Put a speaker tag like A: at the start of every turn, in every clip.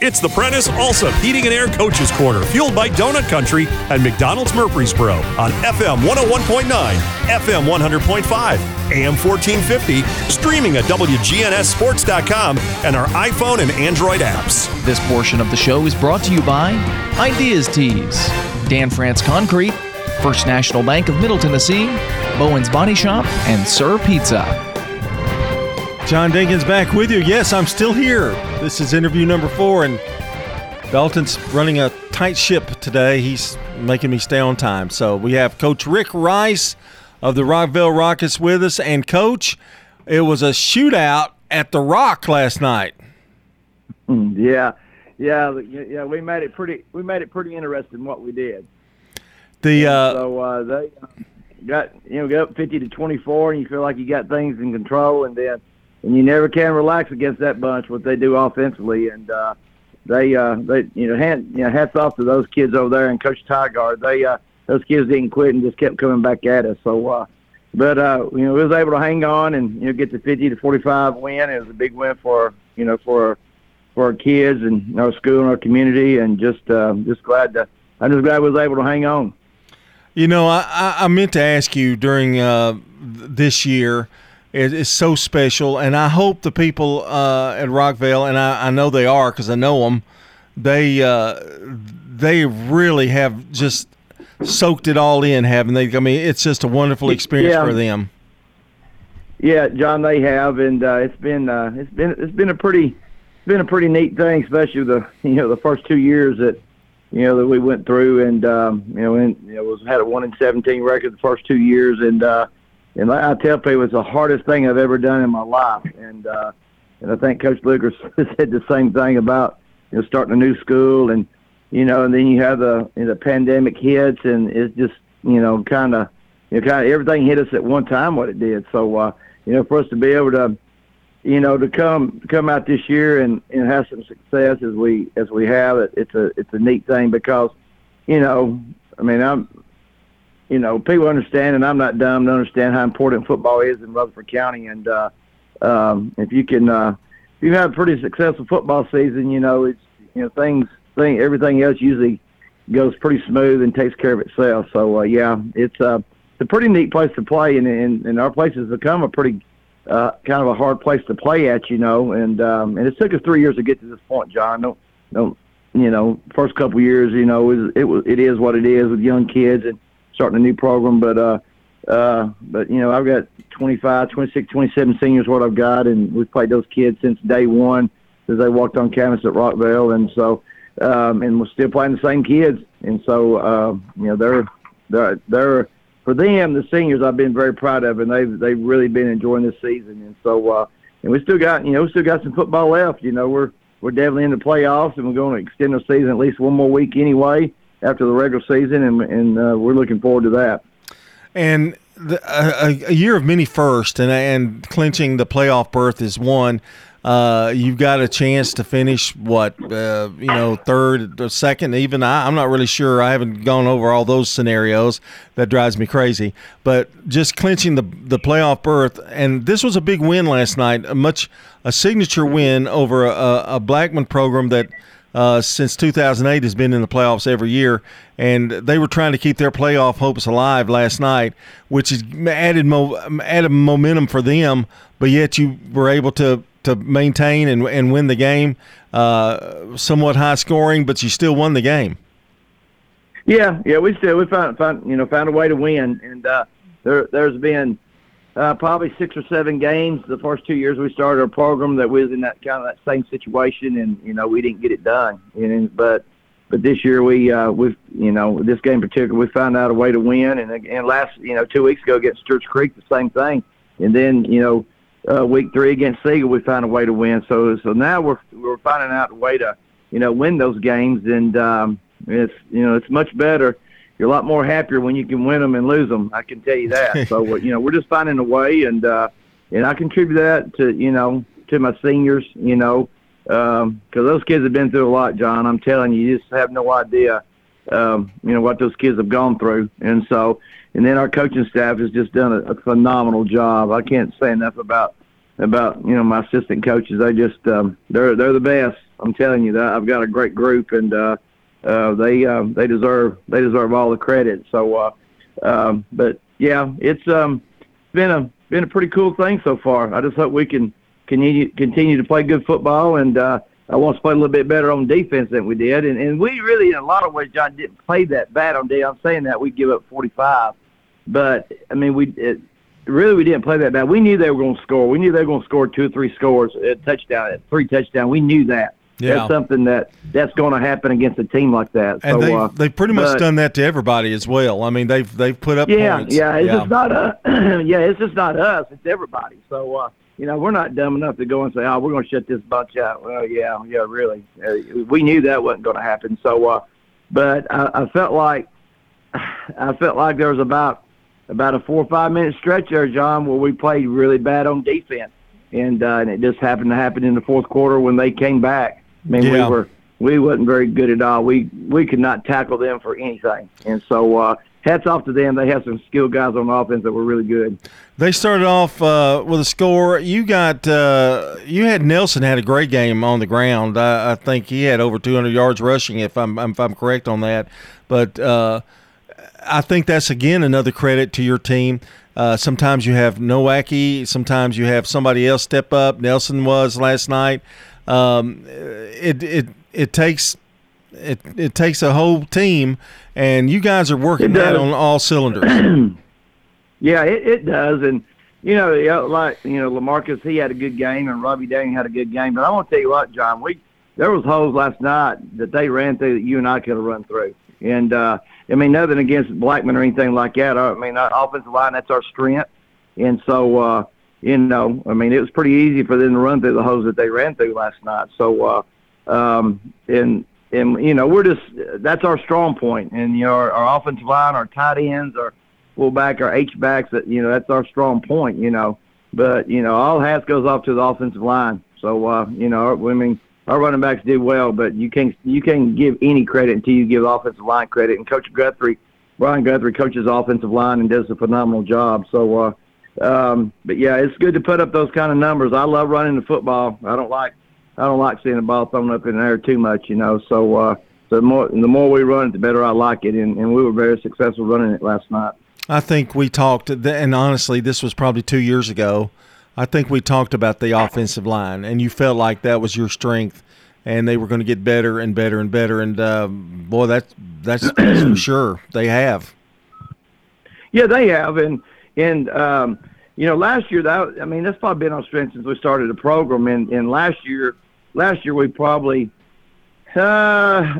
A: It's the Prentice Allsup Heating and Air Coaches Corner, fueled by Donut Country and McDonald's Murfreesboro on FM 101.9, FM 100.5, AM 1450, streaming at WGNSSports.com and our iPhone and Android apps.
B: This portion of the show is brought to you by Ideas Tees, Dan France Concrete, First National Bank of Middle Tennessee, Bowen's Body Shop, and Sir Pizza.
C: John Dinkins back with you. Yes, I'm still here. This is interview number four, and Dalton's running a tight ship today. He's making me stay on time. So we have Coach Rick Rice of the Rockvale Rockets with us. And, Coach, it was a shootout at the Rock last night.
D: Yeah, yeah, yeah. We made it pretty. We made it pretty interesting what we did.
C: The uh,
D: so uh, they got you know got up fifty to twenty four, and you feel like you got things in control, and then and you never can relax against that bunch what they do offensively. And uh they uh they you know hand you know hats off to those kids over there and coach Tygard they uh those kids didn't quit and just kept coming back at us. So uh but uh you know we was able to hang on and you know get the 50 to 45 win. It was a big win for you know for for our kids and our school and our community. And just uh just glad to I'm just glad we was able to hang on.
C: You know I I meant to ask you during uh this year is, is so special, and I hope the people uh, at Rockvale, and I, I know they are because I know them, they uh, they really have just soaked it all in, haven't they? I mean, it's just a wonderful experience
D: yeah.
C: for them.
D: Yeah, John, they have, and uh, it's been uh, it's been it's been a pretty it's been a pretty neat thing, especially the you know the first two years that you know that we went through, and um, you know, and you know, was had a one in seventeen record the first two years, and uh, and I tell people it's the hardest thing I've ever done in my life. And uh, and I think Coach Lucas said the same thing about you know starting a new school and you know, and then you have the you know, the pandemic hits and it's just you know kind of you know kind of everything hit us at one time what it did. So uh, you know for us to be able to you know to come come out this year and and have some success as we as we have it it's a it's a neat thing because you know I mean I'm you know, people understand, and I'm not dumb to understand how important football is in Rutherford County. And uh, um, if you can, uh, if you have a pretty successful football season, you know, it's you know things, thing, everything else usually goes pretty smooth and takes care of itself. So uh, yeah, it's uh, it's a pretty neat place to play, and and, and our place has become a pretty uh, kind of a hard place to play at, you know. And um, and it took us three years to get to this point, John. Don't don't you know? First couple years, you know, it, it was it is what it is with young kids and starting a new program. But uh, uh, but you know, I've got 25, 26, 27 seniors. What I've got, and we've played those kids since day one, as they walked on campus at Rockvale, and so um, and we're still playing the same kids. And so uh, you know, they're they're they're for them, the seniors, I've been very proud of, and they've they've really been enjoying this season. And so, uh, and we still got you know we still got some football left. You know, we're we're definitely in the playoffs, and we're going to extend the season at least one more week anyway after the regular season, and, and uh, we're looking forward to that.
C: And the, a, a, year of many firsts, and and clinching the playoff berth is one. Uh, you've got a chance to finish what uh, you know third or second even I, am not really sure i haven't gone over all those scenarios that drives me crazy but just clinching the the playoff berth and this was a big win last night a much a signature win over a, a blackman program that uh, since 2008 has been in the playoffs every year, and they were trying to keep their playoff hopes alive last night, which has added mo- added momentum for them. But yet you were able to to maintain and, and win the game, uh, somewhat high scoring, but you still won the game.
D: Yeah, yeah, we still we found found you know found a way to win, and uh, there there's been uh, probably six or seven games the first two years we started our program that was in that kind of that same situation, and you know we didn't get it done. And but but this year we uh, we you know this game in particular we found out a way to win, and and last you know two weeks ago against Stewart's Creek the same thing, and then you know uh, week three against Siegel we found a way to win. So so now we're we're finding out a way to you know win those games, and um, it's you know it's much better you're a lot more happier when you can win them and lose them. I can tell you that. so you know, we're just finding a way, and uh, and I contribute that to you know to my seniors. You know, because um, those kids have been through a lot, John. I'm telling you, you just have no idea. Um, you know what those kids have gone through, and so and then our coaching staff has just done a, a phenomenal job. I can't say enough about about you know my assistant coaches. They just um, they're they're the best, I'm telling you that I've got a great group, and uh, uh, they uh, they deserve they deserve all the credit. So, uh, um, but yeah, it's um, been a been a pretty cool thing so far. I just hope we can continue continue to play good football, and uh, I want to play a little bit better on defense than we did. And, and we really, in a lot of ways, John didn't play that bad on defense. I'm saying that we give up 45, but I mean we. It, really we didn't play that bad. We knew they were going to score. We knew they were going to score two or three scores, a touchdown, three touchdown. We knew that. Yeah. That's something that that's going to happen against a team like that.
C: And
D: so,
C: they
D: uh,
C: they've pretty much but, done that to everybody as well. I mean, they've they've put up
D: yeah,
C: points.
D: Yeah, it's yeah. just not uh, yeah, it's just not us. It's everybody. So uh, you know, we're not dumb enough to go and say, "Oh, we're going to shut this bunch out." Well, yeah, yeah, really. Uh, we knew that wasn't going to happen. So, uh, but I, I felt like I felt like there was about about a four or five minute stretch there, John, where we played really bad on defense, and uh, and it just happened to happen in the fourth quarter when they came back. I mean, yeah. we were we wasn't very good at all. We we could not tackle them for anything, and so uh, hats off to them. They have some skilled guys on offense that were really good.
C: They started off uh, with a score. You got uh, you had Nelson had a great game on the ground. I, I, think he had over 200 yards rushing, if I'm if I'm correct on that. But uh, I think that's again another credit to your team. Uh, sometimes you have Nowacki, sometimes you have somebody else step up. Nelson was last night. Um, it it it takes it it takes a whole team, and you guys are working that on all cylinders.
D: yeah, it, it does, and you know, like you know, Lamarcus he had a good game, and Robbie Dang had a good game. But I want to tell you what, John, we there was holes last night that they ran through that you and I could have run through, and uh, I mean nothing against Blackman or anything like that. I mean, our offensive line that's our strength, and so. uh you know, I mean, it was pretty easy for them to run through the holes that they ran through last night. So, uh, um, and and you know, we're just that's our strong point. and you know, our, our offensive line, our tight ends, our fullback, our H backs, that you know, that's our strong point. You know, but you know, all hats goes off to the offensive line. So, uh, you know, I mean, our running backs did well, but you can't you can't give any credit until you give offensive line credit. And Coach Guthrie, Brian Guthrie, coaches offensive line and does a phenomenal job. So. uh um, but yeah, it's good to put up those kind of numbers. I love running the football. I don't like I don't like seeing the ball thrown up in the air too much, you know. So uh, the more the more we run it, the better I like it, and, and we were very successful running it last night.
C: I think we talked, and honestly, this was probably two years ago. I think we talked about the offensive line, and you felt like that was your strength, and they were going to get better and better and better. And uh, boy, that's that's for sure they have.
D: Yeah, they have, and and um, you know, last year that I mean that's probably been our strength since we started the program. And and last year, last year we probably, uh,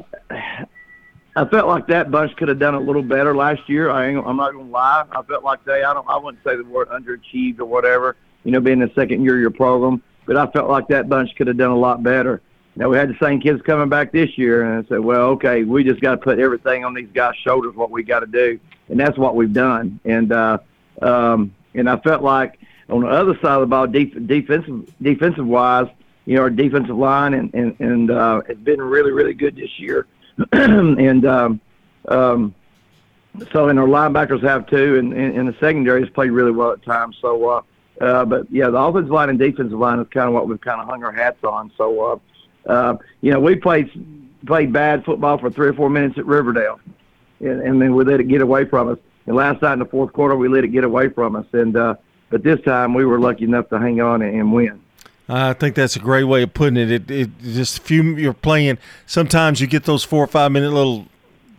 D: I felt like that bunch could have done a little better last year. I ain't, I'm not gonna lie. I felt like they I don't I wouldn't say the word underachieved or whatever. You know, being the second year of your program, but I felt like that bunch could have done a lot better. Now we had the same kids coming back this year, and I said, well, okay, we just got to put everything on these guys' shoulders. What we got to do, and that's what we've done. And uh, um, and I felt like on the other side of the ball, def- defensive defensive wise, you know, our defensive line and and and uh, it's been really really good this year, and um, um, so and our linebackers have too, and, and, and the secondary has played really well at times. So, uh, uh, but yeah, the offensive line and defensive line is kind of what we've kind of hung our hats on. So, uh, uh, you know, we played played bad football for three or four minutes at Riverdale, and, and then we let it get away from us. And last night in the fourth quarter, we let it get away from us. And uh, but this time, we were lucky enough to hang on and, win.
C: I think that's a great way of putting it. It, it just few you're playing. Sometimes you get those four or five minute little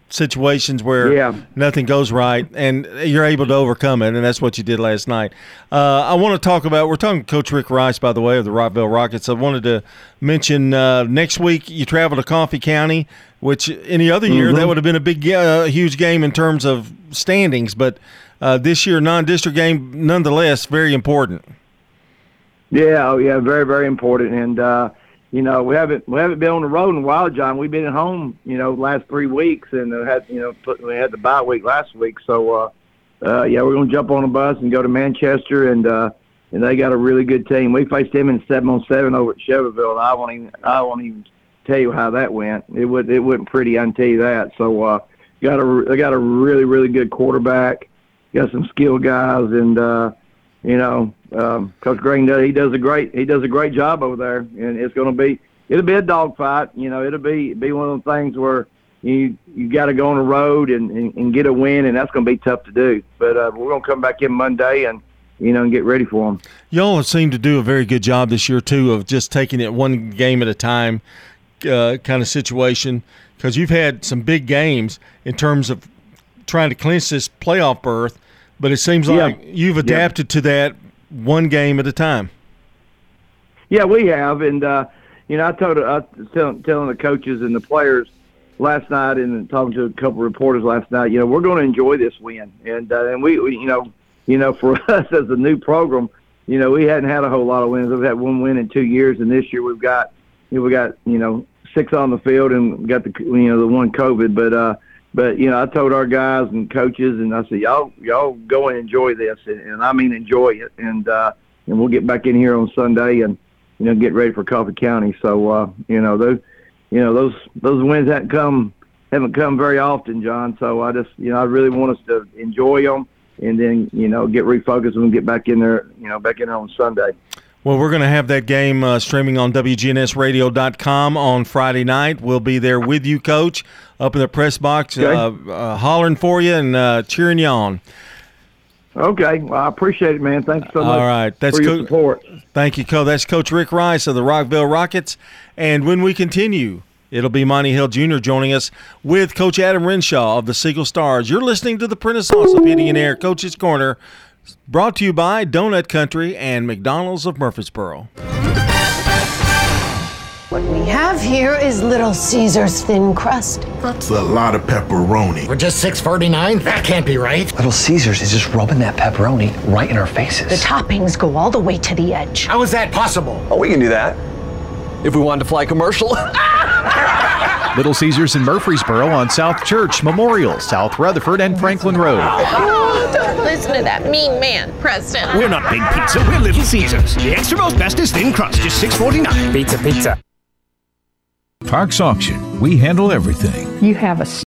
C: situations where yeah. nothing goes right and you're able to overcome it and that's what you did last night uh, i want to talk about we're talking coach rick rice by the way of the rockvale rockets i wanted to mention uh, next week you travel to coffee county which any other year mm-hmm. that would have been a big uh, huge game in terms of standings but uh, this year non-district game nonetheless very important
D: yeah oh yeah very very important and uh, you know, we haven't we haven't been on the road in a while, John. We've been at home, you know, last three weeks, and had you know put, we had the bye week last week. So, uh, uh, yeah, we're gonna jump on a bus and go to Manchester, and uh, and they got a really good team. We faced them in seven on seven over at Shelbyville, and I won't even I won't even tell you how that went. It would it wasn't pretty. I can tell you that. So, uh, got a they got a really really good quarterback, got some skilled guys, and uh, you know, um, Coach Green he does a great he does a great job over there, and it's going to be it'll be a dogfight. You know, it'll be be one of those things where you you got to go on the road and, and, and get a win, and that's going to be tough to do. But uh, we're going to come back in Monday and you know and get ready for them.
C: Y'all seem to do a very good job this year too of just taking it one game at a time, uh, kind of situation. Because you've had some big games in terms of trying to clinch this playoff berth, but it seems
D: Yeah.
C: like you've adapted to that one game at a time.
D: Yeah, we have, and uh, you know, I told I telling the coaches and the players last night, and talking to a couple reporters last night. You know, we're going to enjoy this win, and uh, and we, we, you know, you know, for us as a new program, you know, we hadn't had a whole lot of wins. We've had one win in two years, and this year we've got, you know, we got, you know, six on the field, and got the, you know, the one COVID, but. uh but you know, I told our guys and coaches, and I said, y'all, y'all go and enjoy this, and, and I mean enjoy it, and uh, and we'll get back in here on Sunday and you know get ready for Coffee County. So uh, you know those, you know those those wins haven't come haven't come very often, John. So I just you know I really want us to enjoy them, and then you know get refocused and get back in there, you know back in there on Sunday.
C: Well, we're going to have that game uh, streaming on WGNSradio.com on Friday night. We'll be there with you, Coach, up in the press box,
D: Okay.
C: uh, uh, hollering for you and uh, cheering you on.
D: Okay, well I appreciate it, man. Thanks so much
C: All right, that's
D: for your
C: cool.
D: support.
C: Thank you, Coach. That's Coach Rick Rice of the Rockvale Rockets. And when we continue, it'll be Monty Hill Jr. joining us with Coach Adam Renshaw of the Siegel Stars. You're listening to the Prentice Allsup Heating and Air Coach's Corner, brought to you by Donut Country and McDonald's of Murfreesboro.
E: What we have here is Little Caesar's thin crust.
F: That's a lot of pepperoni.
G: We're just six forty nine? That can't be right.
H: Little Caesars is just rubbing that pepperoni right in our faces.
E: The toppings go all the way to the edge.
G: How is that possible?
H: oh, we can do that. If we wanted to fly commercial.
B: Little Caesars in Murfreesboro on South Church, Memorial, South Rutherford, and Franklin Road.
I: Oh, don't listen to that mean man, Preston.
J: We're not Big Pizza, we're Little Caesars. The extra most best is thin crust, just six forty nine.
G: Pizza, pizza.
K: Parks Auction. We handle everything.
L: You have a